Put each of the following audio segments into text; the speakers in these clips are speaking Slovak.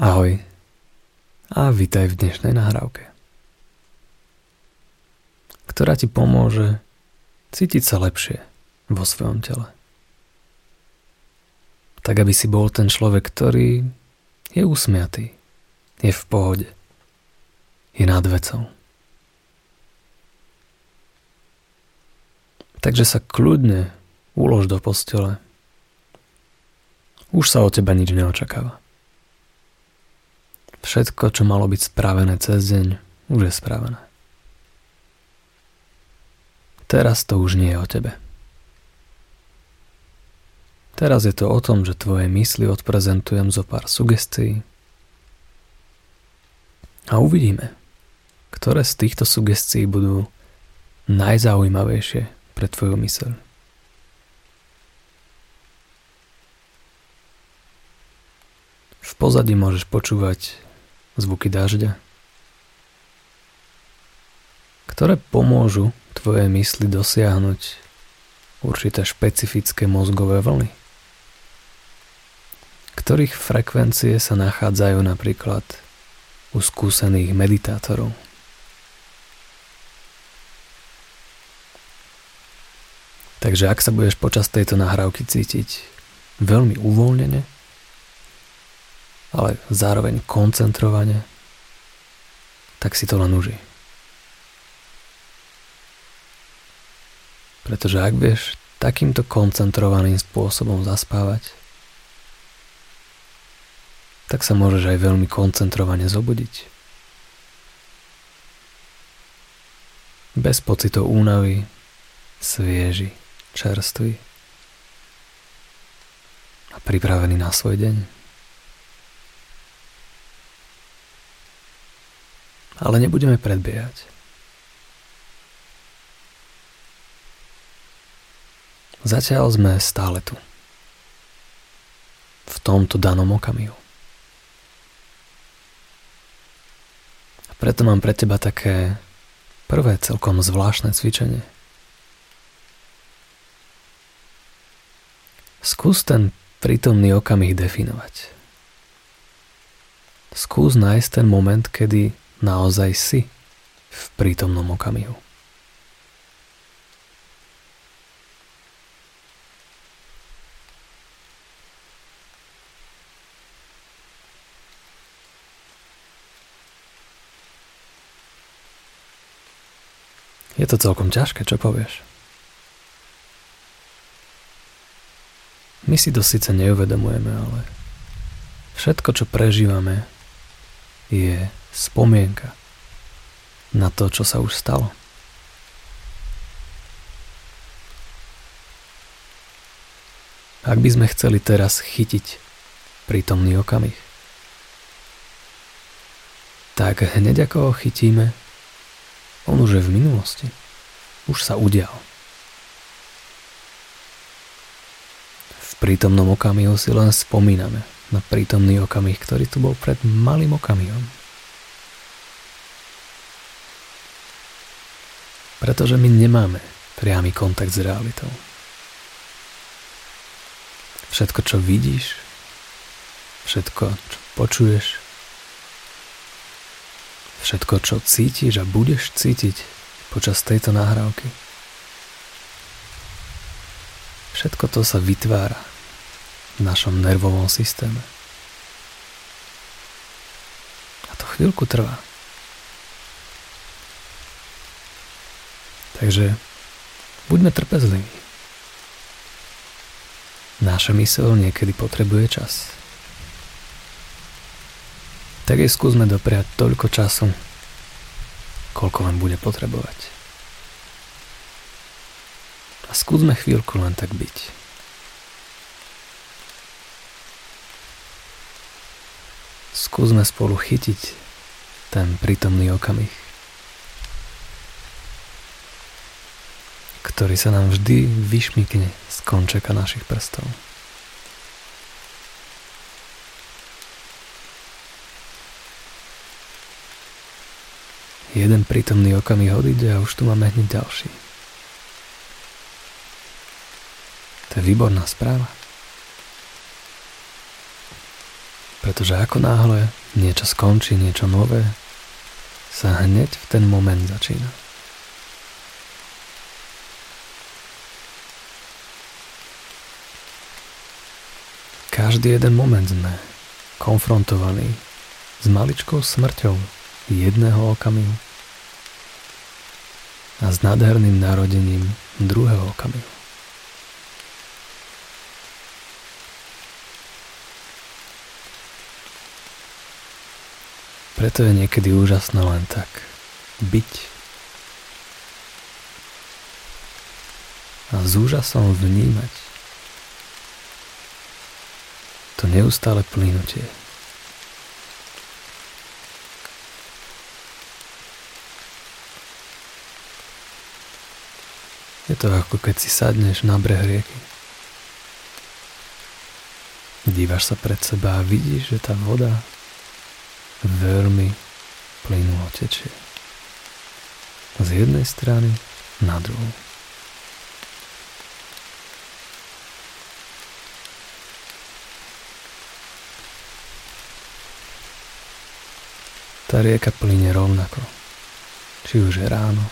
Ahoj a vítaj v dnešnej nahrávke, ktorá ti pomôže cítiť sa lepšie vo svojom tele. Tak, aby si bol ten človek, ktorý je usmiatý, je v pohode, je nad vecou. Takže sa kľudne ulož do postele. Už sa od teba nič neočakáva. Všetko, čo malo byť spravené cez deň, už je spravené. Teraz to už nie je o tebe. Teraz je to o tom, že tvoje mysli odprezentujem zo pár sugestií a uvidíme, ktoré z týchto sugestií budú najzaujímavejšie pre tvoju myseľ. V pozadí môžeš počúvať zvuky dažďa, ktoré pomôžu tvojej mysli dosiahnuť určité špecifické mozgové vlny, ktorých frekvencie sa nachádzajú napríklad u skúsených meditátorov. Takže ak sa budeš počas tejto nahrávky cítiť veľmi uvoľnene, ale zároveň koncentrovane, tak si to len uži. Pretože ak vieš takýmto koncentrovaným spôsobom zaspávať, tak sa môžeš aj veľmi koncentrovane zobudiť. Bez pocitov únavy, svieži, čerstvý a pripravený na svoj deň. Ale nebudeme predbiehať. Zatiaľ sme stále tu. V tomto danom okamihu. A preto mám pre teba také prvé celkom zvláštne cvičenie. Skús ten prítomný okamih definovať. Skús nájsť ten moment, kedy naozaj si v prítomnom okamihu. Je to celkom ťažké, čo povieš? My si to síce neuvedomujeme, ale všetko, čo prežívame, je spomienka na to, čo sa už stalo. Ak by sme chceli teraz chytiť prítomný okamih, tak hneď ako ho chytíme, on už je v minulosti. Už sa udial. V prítomnom okamihu si len spomíname na prítomný okamih, ktorý tu bol pred malým okamihom. Pretože my nemáme priamy kontakt s realitou. Všetko, čo vidíš, všetko, čo počuješ, všetko, čo cítiš a budeš cítiť počas tejto nahrávky, všetko to sa vytvára v našom nervovom systéme. A to chvíľku trvá. Takže buďme trpezliví. Naša mysel niekedy potrebuje čas. Tak jej skúsme dopriať toľko času, koľko len bude potrebovať. A skúsme chvíľku len tak byť. Skúsme spolu chytiť ten prítomný okamih. Ktorý sa nám vždy vyšmikne z končeka našich prstov. Jeden prítomný okamih odíde a už tu máme hneď ďalší. To je výborná správa. Pretože ako náhle niečo skončí, niečo nové, sa hneď v ten moment začína. Každý jeden moment sme konfrontovaní s maličkou smrťou jedného okamihu a s nádherným narodením druhého okamihu. Preto je niekedy úžasné len tak byť a s úžasom vnímať to neustále plynutie. Je to ako keď si sadneš na breh rieky. Dívaš sa pred seba a vidíš, že tá voda veľmi plynulo tečie. Z jednej strany na druhú. Tá rieka plyne rovnako, či už je ráno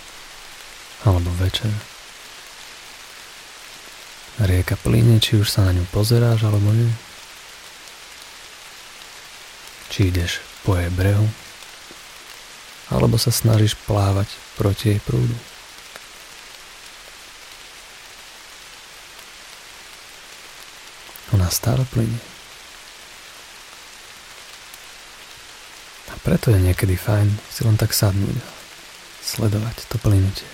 alebo večer. Rieka plyne, či už sa na ňu pozeráš alebo nie. Či ideš po jej brehu, alebo sa snažíš plávať proti jej prúdu. Ona stále plynie. Preto je niekedy fajn si len tak sadnúť a sledovať to plynutie.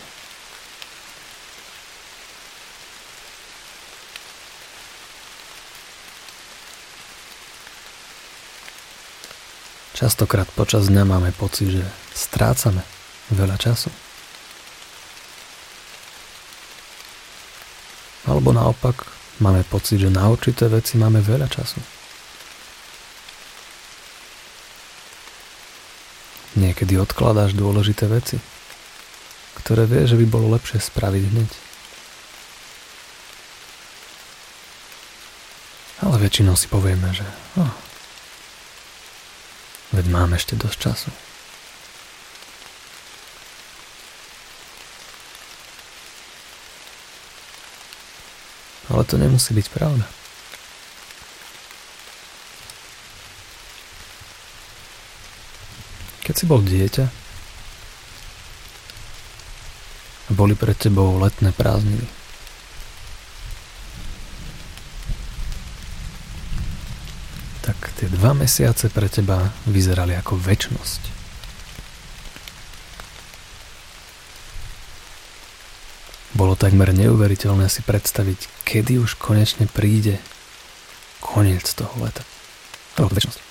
Častokrát počas dňa máme pocit, že strácame veľa času. Alebo naopak máme pocit, že na určité veci máme veľa času. Niekedy odkladáš dôležité veci, ktoré vie, že by bolo lepšie spraviť hneď. Ale väčšinou si povieme, že oh, Veď mám ešte dosť času. Ale to nemusí byť pravda. Keď si bol dieťa a boli pred tebou letné prázdniny, Tie dva mesiace pre teba vyzerali ako väčnosť. Bolo takmer neuveriteľné si predstaviť, kedy už konečne príde koniec toho leta. Alebo väčnosť.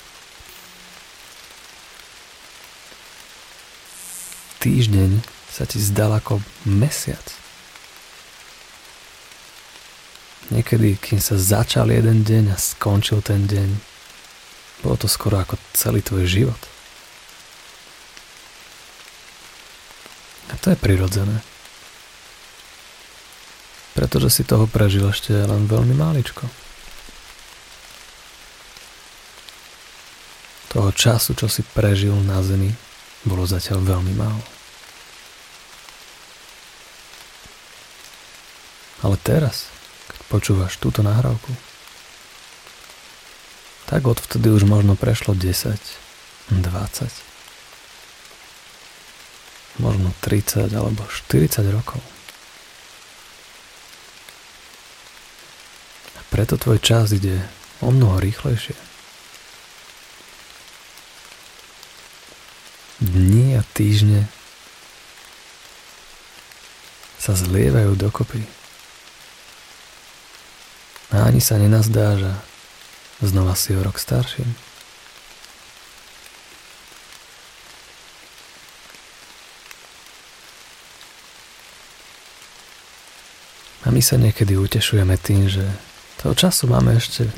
Týždeň sa ti zdal ako mesiac. Niekedy, kým sa začal jeden deň a skončil ten deň, bolo to skoro ako celý tvoj život. A to je prirodzené. Pretože si toho prežil ešte len veľmi máličko. Toho času, čo si prežil na zemi, bolo zatiaľ veľmi málo. Ale teraz, keď počúvaš túto nahrávku, tak odvtedy už možno prešlo 10, 20, možno 30 alebo 40 rokov. A preto tvoj čas ide o mnoho rýchlejšie. Dni a týždne sa zlievajú dokopy. A ani sa nenazdá, že Znova si o rok starší. A my sa niekedy utešujeme tým, že toho času máme ešte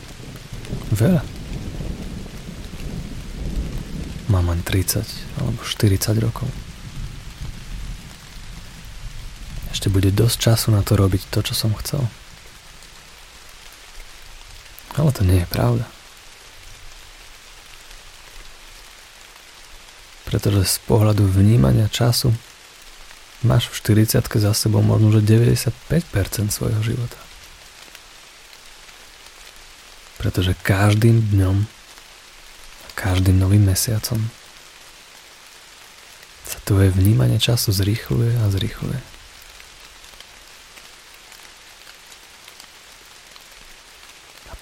veľa. Mám len 30 alebo 40 rokov. Ešte bude dosť času na to robiť to, čo som chcel ale to nie je pravda. Pretože z pohľadu vnímania času máš v 40 za sebou možno že 95% svojho života. Pretože každým dňom a každým novým mesiacom sa tvoje vnímanie času zrýchluje a zrýchluje.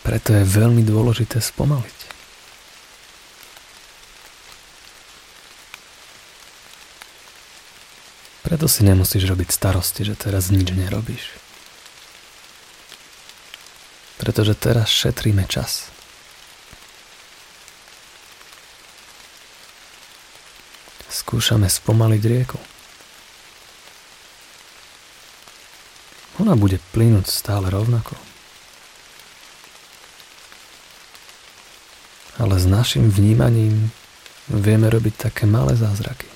Preto je veľmi dôležité spomaliť. Preto si nemusíš robiť starosti, že teraz nič nerobíš. Pretože teraz šetríme čas. Skúšame spomaliť rieku. Ona bude plynúť stále rovnako. Ale s našim vnímaním vieme robiť také malé zázraky.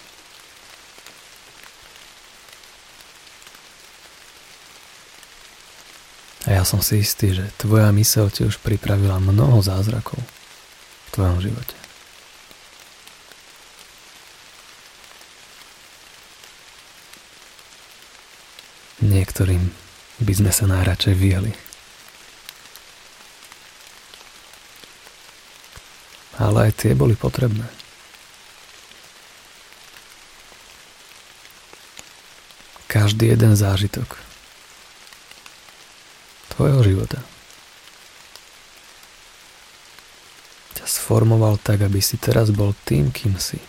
A ja som si istý, že tvoja myseľ ti už pripravila mnoho zázrakov v tvojom živote. Niektorým by sme sa najradšej vyjeli. Ale aj tie boli potrebné. Každý jeden zážitok tvojho života. Ťa sformoval tak, aby si teraz bol tým, kým si.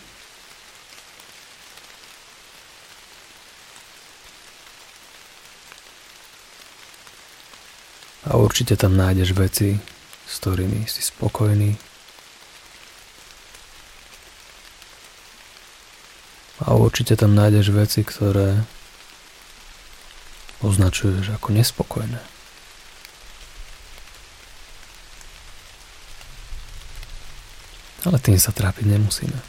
A určite tam nájdeš veci, s ktorými si spokojný. A určite tam nájdeš veci, ktoré označuješ ako nespokojné. Ale tým sa trápiť nemusíme.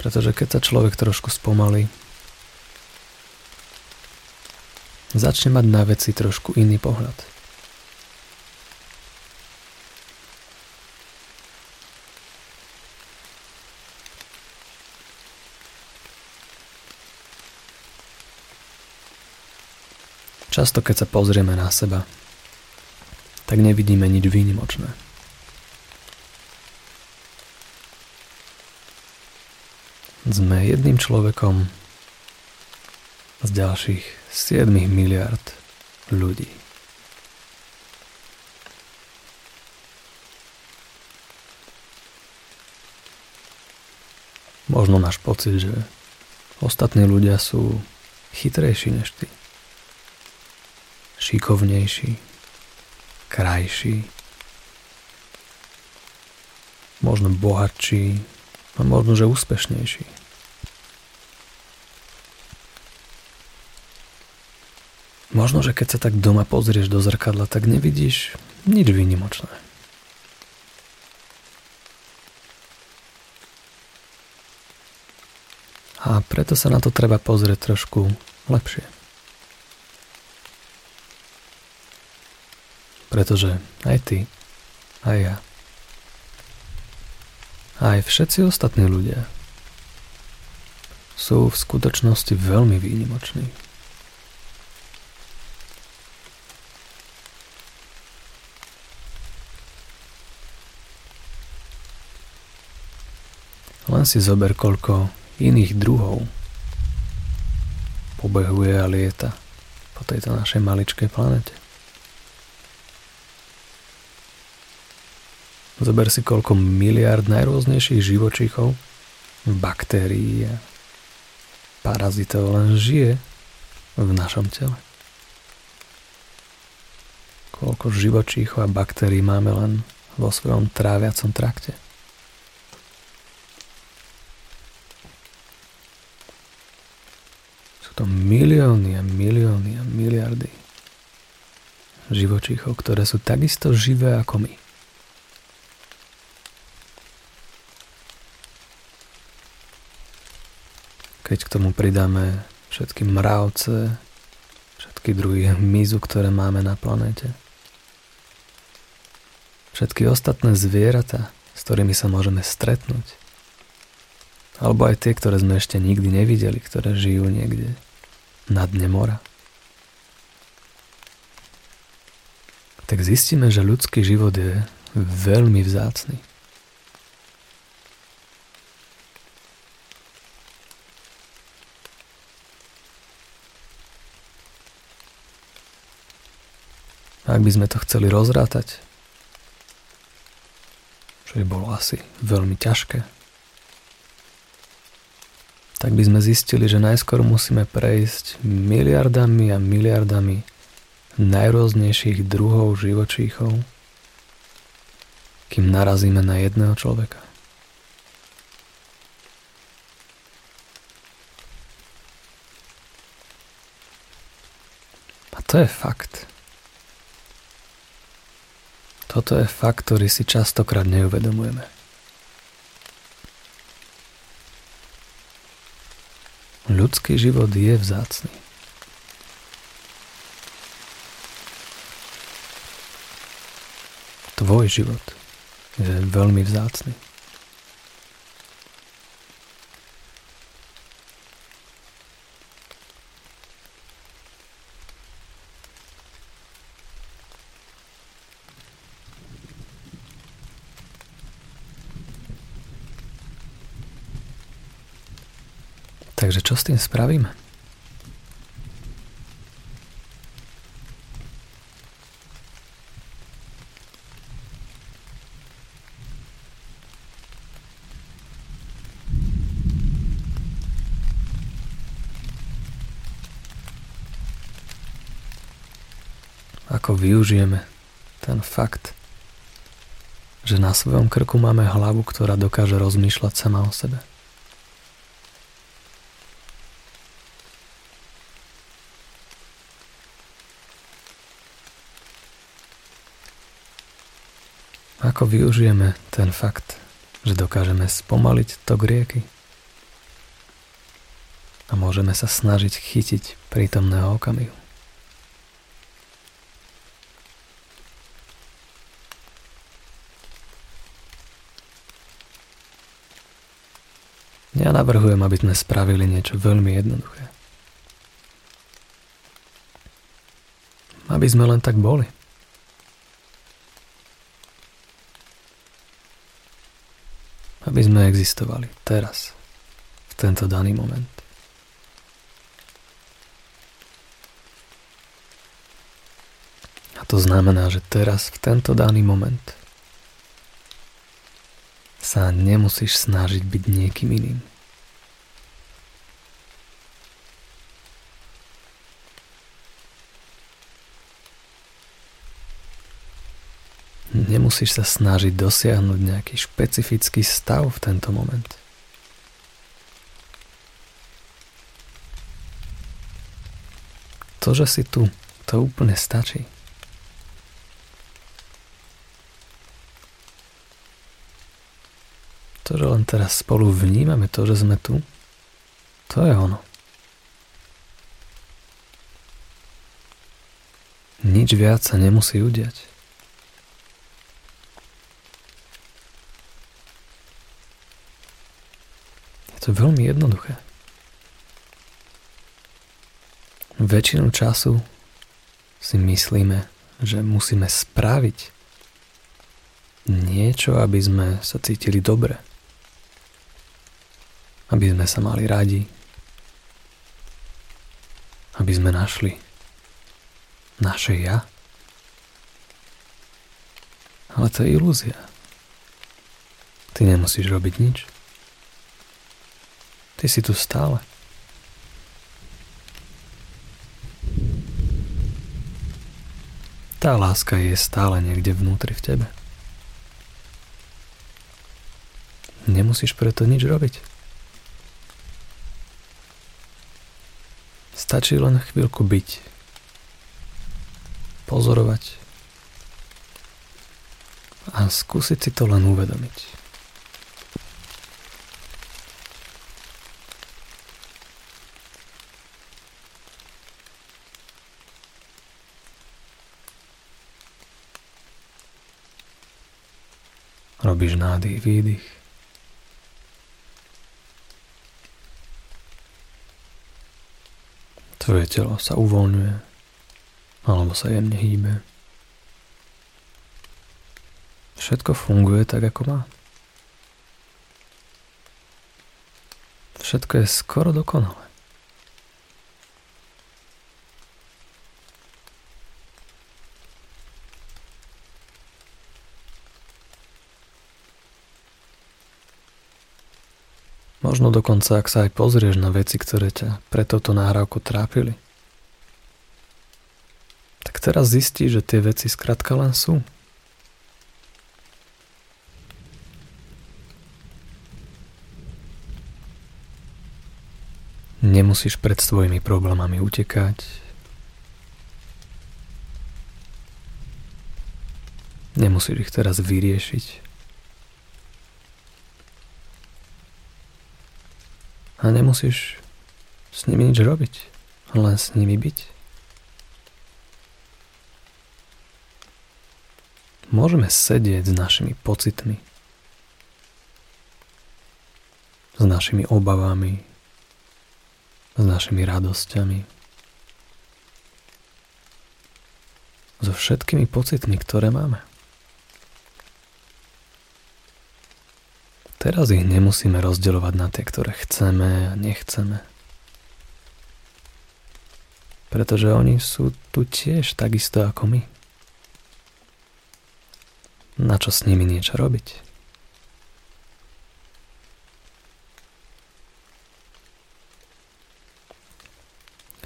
Pretože keď sa človek trošku spomalí, začne mať na veci trošku iný pohľad. Často keď sa pozrieme na seba, tak nevidíme nič výnimočné. Sme jedným človekom z ďalších 7 miliard ľudí. Možno náš pocit, že ostatní ľudia sú chytrejší než ty. Šikovnejší, krajší, možno bohatší a možno, že úspešnejší. Možno, že keď sa tak doma pozrieš do zrkadla, tak nevidíš nič výnimočné. A preto sa na to treba pozrieť trošku lepšie. Pretože aj ty, aj ja, aj všetci ostatní ľudia sú v skutočnosti veľmi výnimoční. Len si zober, koľko iných druhov pobehuje a lieta po tejto našej maličkej planete. Zober si, koľko miliard najrôznejších živočíchov, baktérií a parazitov len žije v našom tele. Koľko živočíchov a baktérií máme len vo svojom tráviacom trakte. Sú to milióny a milióny a miliardy živočíchov, ktoré sú takisto živé ako my. Keď k tomu pridáme všetky mravce, všetky druhy hmyzu, ktoré máme na planéte. všetky ostatné zvieratá, s ktorými sa môžeme stretnúť, alebo aj tie, ktoré sme ešte nikdy nevideli, ktoré žijú niekde na dne mora. Tak zistíme, že ľudský život je veľmi vzácný. Ak by sme to chceli rozrátať, čo by bolo asi veľmi ťažké, tak by sme zistili, že najskôr musíme prejsť miliardami a miliardami najrôznejších druhov živočíchov, kým narazíme na jedného človeka. A to je fakt. Toto je fakt, ktorý si častokrát neuvedomujeme. Ľudský život je vzácný. Tvoj život je veľmi vzácný. Takže čo s tým spravíme? Ako využijeme ten fakt, že na svojom krku máme hlavu, ktorá dokáže rozmýšľať sama o sebe. Ako využijeme ten fakt, že dokážeme spomaliť tok rieky a môžeme sa snažiť chytiť prítomného okamihu. Ja navrhujem, aby sme spravili niečo veľmi jednoduché. Aby sme len tak boli. Aby sme existovali teraz, v tento daný moment. A to znamená, že teraz, v tento daný moment, sa nemusíš snažiť byť niekým iným. Nemusíš sa snažiť dosiahnuť nejaký špecifický stav v tento moment. To, že si tu, to úplne stačí. To, že len teraz spolu vnímame to, že sme tu, to je ono. Nič viac sa nemusí udiať. To veľmi jednoduché. Väčšinu času si myslíme, že musíme spraviť niečo, aby sme sa cítili dobre. Aby sme sa mali radi. Aby sme našli naše ja. Ale to je ilúzia. Ty nemusíš robiť nič. Ty si tu stále. Tá láska je stále niekde vnútri v tebe. Nemusíš preto nič robiť. Stačí len chvíľku byť. Pozorovať. A skúsiť si to len uvedomiť. Robíš nádych, výdych. Tvoje telo sa uvoľňuje alebo sa jemne hýbe. Všetko funguje tak, ako má. Všetko je skoro dokonalé. Možno dokonca, ak sa aj pozrieš na veci, ktoré ťa pre toto nahrávku trápili, tak teraz zistíš, že tie veci skrátka len sú. Nemusíš pred svojimi problémami utekať. Nemusíš ich teraz vyriešiť. A nemusíš s nimi nič robiť, len s nimi byť. Môžeme sedieť s našimi pocitmi, s našimi obavami, s našimi radosťami, so všetkými pocitmi, ktoré máme. Teraz ich nemusíme rozdeľovať na tie, ktoré chceme a nechceme. Pretože oni sú tu tiež takisto ako my. Na čo s nimi niečo robiť?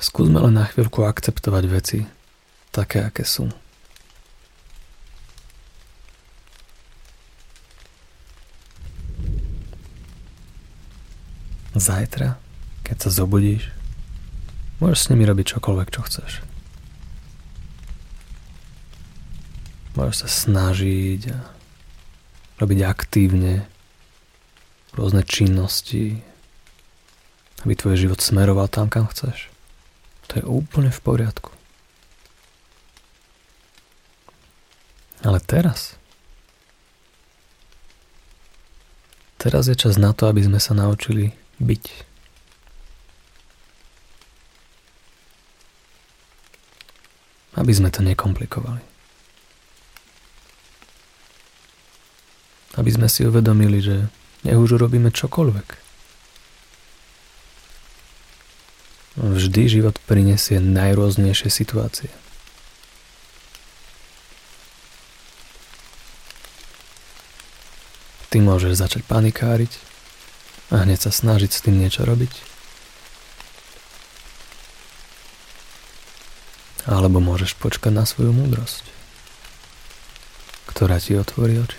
Skúsme len na chvíľku akceptovať veci také, aké sú. Zajtra, keď sa zobudíš, môžeš s nimi robiť čokoľvek, čo chceš. Môžeš sa snažiť a robiť aktívne rôzne činnosti, aby tvoj život smeroval tam, kam chceš. To je úplne v poriadku. Ale teraz, teraz je čas na to, aby sme sa naučili byť. Aby sme to nekomplikovali. Aby sme si uvedomili, že nech už urobíme čokoľvek. Vždy život prinesie najrôznejšie situácie. Ty môžeš začať panikáriť, a hneď sa snažiť s tým niečo robiť. Alebo môžeš počkať na svoju múdrosť, ktorá ti otvorí oči.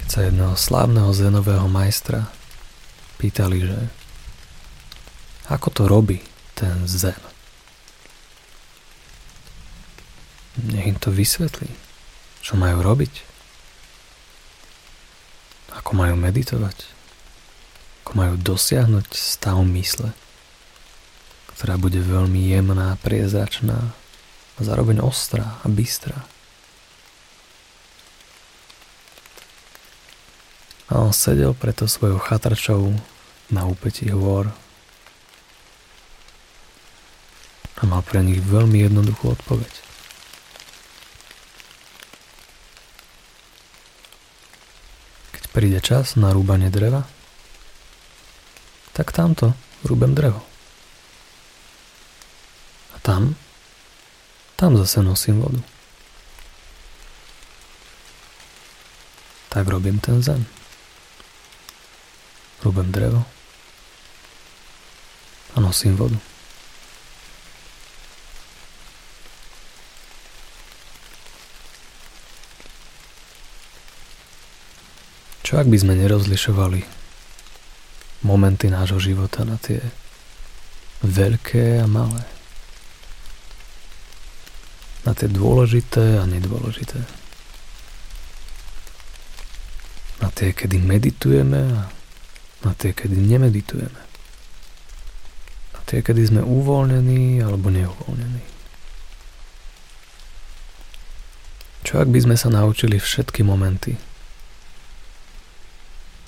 Keď sa jedného slávneho zenového majstra pýtali, že ako to robí ten zen. Nech im to vysvetlí, čo majú robiť, ako majú meditovať, ako majú dosiahnuť stav mysle, ktorá bude veľmi jemná, priezračná a zároveň ostrá a bystrá. A on sedel preto svojou chatrčou na úpetí hôr a mal pre nich veľmi jednoduchú odpoveď. Keď príde čas na rúbanie dreva, tak tamto rúbem drevo. A tam, tam zase nosím vodu. Tak robím ten zem. Rúbem drevo a nosím vodu. Čo ak by sme nerozlišovali momenty nášho života na tie veľké a malé? Na tie dôležité a nedôležité. Na tie, kedy meditujeme a na tie, kedy nemeditujeme. Tie, kedy sme uvoľnení alebo neuvoľnení. Čo ak by sme sa naučili všetky momenty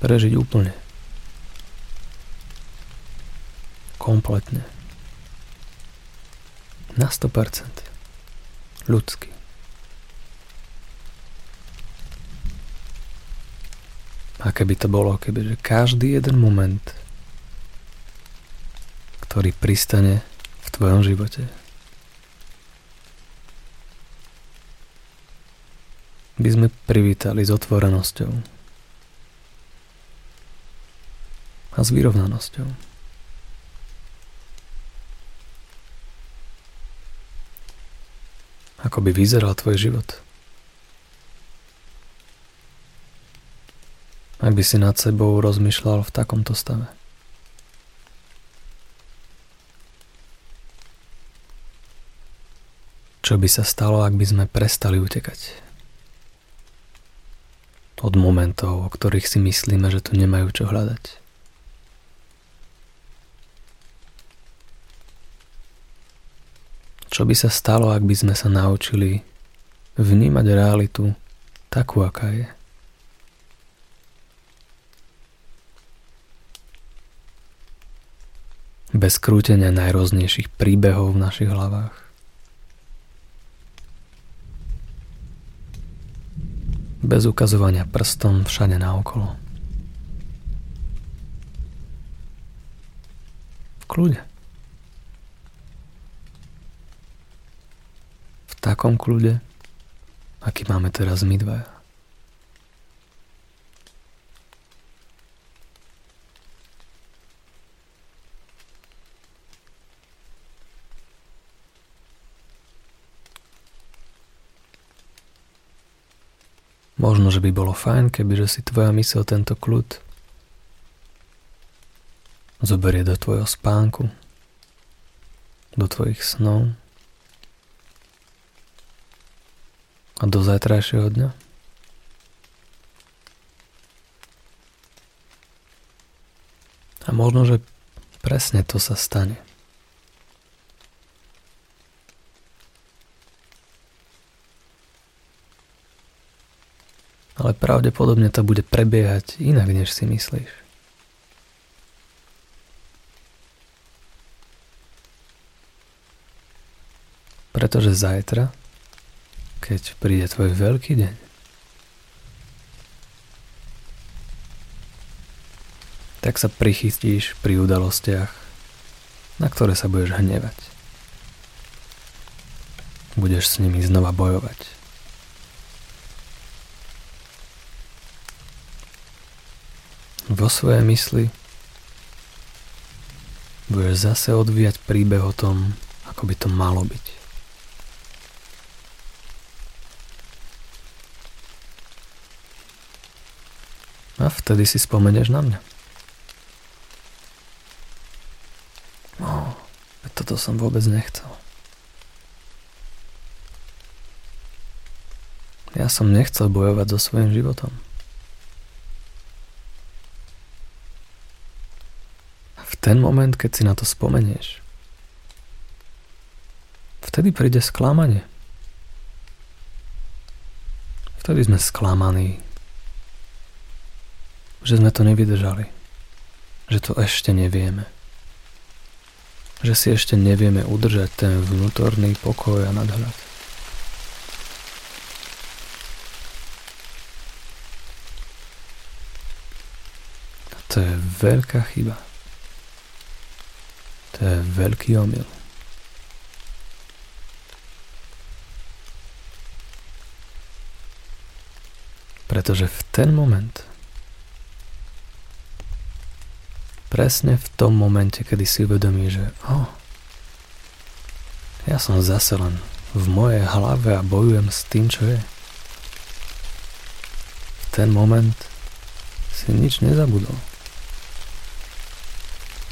prežiť úplne? Kompletne. Na 100%. Ľudský. A keby to bolo, keby že každý jeden moment, ktorý pristane v tvojom živote, by sme privítali s otvorenosťou a s vyrovnanosťou. Ako by vyzeral tvoj život? ak by si nad sebou rozmýšľal v takomto stave. Čo by sa stalo, ak by sme prestali utekať? Od momentov, o ktorých si myslíme, že tu nemajú čo hľadať. Čo by sa stalo, ak by sme sa naučili vnímať realitu takú, aká je? bez krútenia najrôznejších príbehov v našich hlavách. Bez ukazovania prstom všade naokolo. V kľude. V takom kľude, aký máme teraz my dvaja. Možno, že by bolo fajn, kebyže si tvoja mysel tento kľud zoberie do tvojho spánku, do tvojich snov a do zajtrajšieho dňa. A možno, že presne to sa stane. ale pravdepodobne to bude prebiehať inak, než si myslíš. Pretože zajtra, keď príde tvoj veľký deň, tak sa prichytíš pri udalostiach, na ktoré sa budeš hnevať. Budeš s nimi znova bojovať. Vo svojej mysli budeš zase odvíjať príbeh o tom, ako by to malo byť. A vtedy si spomeneš na mňa. No, toto som vôbec nechcel. Ja som nechcel bojovať so svojím životom. Ten moment, keď si na to spomenieš, vtedy príde sklamanie. Vtedy sme sklamaní, že sme to nevydržali, že to ešte nevieme, že si ešte nevieme udržať ten vnútorný pokoj a nadhľad. To je veľká chyba. To je veľký omyl. Pretože v ten moment, presne v tom momente, kedy si uvedomí, že oh, ja som zase len v mojej hlave a bojujem s tým, čo je. V ten moment si nič nezabudol.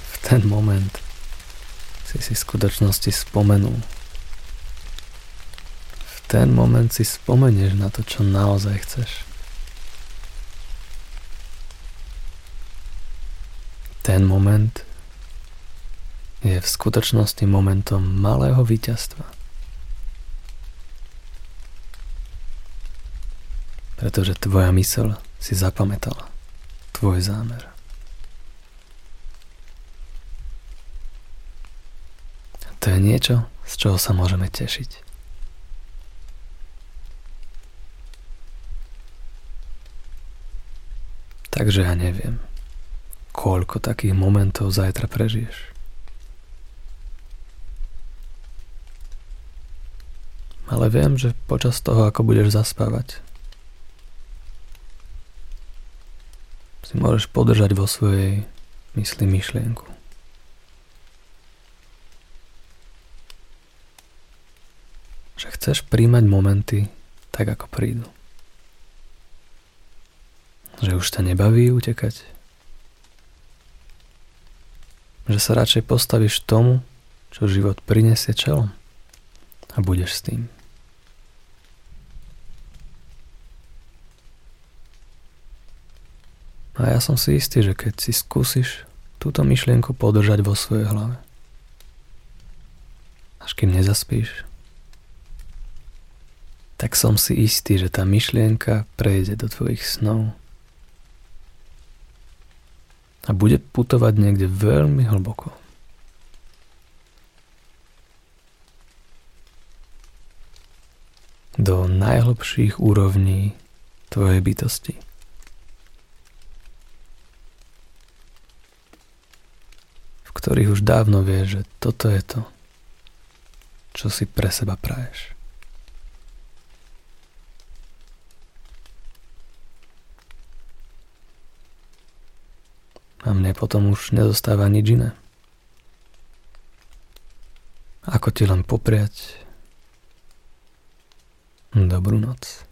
V ten moment si si v skutočnosti spomenul. V ten moment si spomenieš na to, čo naozaj chceš. Ten moment je v skutočnosti momentom malého víťazstva. Pretože tvoja myseľ si zapamätala tvoj zámer. To je niečo, z čoho sa môžeme tešiť. Takže ja neviem, koľko takých momentov zajtra prežiješ. Ale viem, že počas toho, ako budeš zaspávať, si môžeš podržať vo svojej mysli myšlienku. Že chceš príjmať momenty tak, ako prídu. Že už ťa nebaví utekať. Že sa radšej postavíš tomu, čo život prinesie čelom a budeš s tým. A ja som si istý, že keď si skúsiš túto myšlienku podržať vo svojej hlave, až kým nezaspíš, tak som si istý, že tá myšlienka prejde do tvojich snov a bude putovať niekde veľmi hlboko. Do najhlbších úrovní tvojej bytosti. V ktorých už dávno vieš, že toto je to, čo si pre seba praješ. A mne potom už nezostáva nič iné. Ako ti len popriať dobrú noc.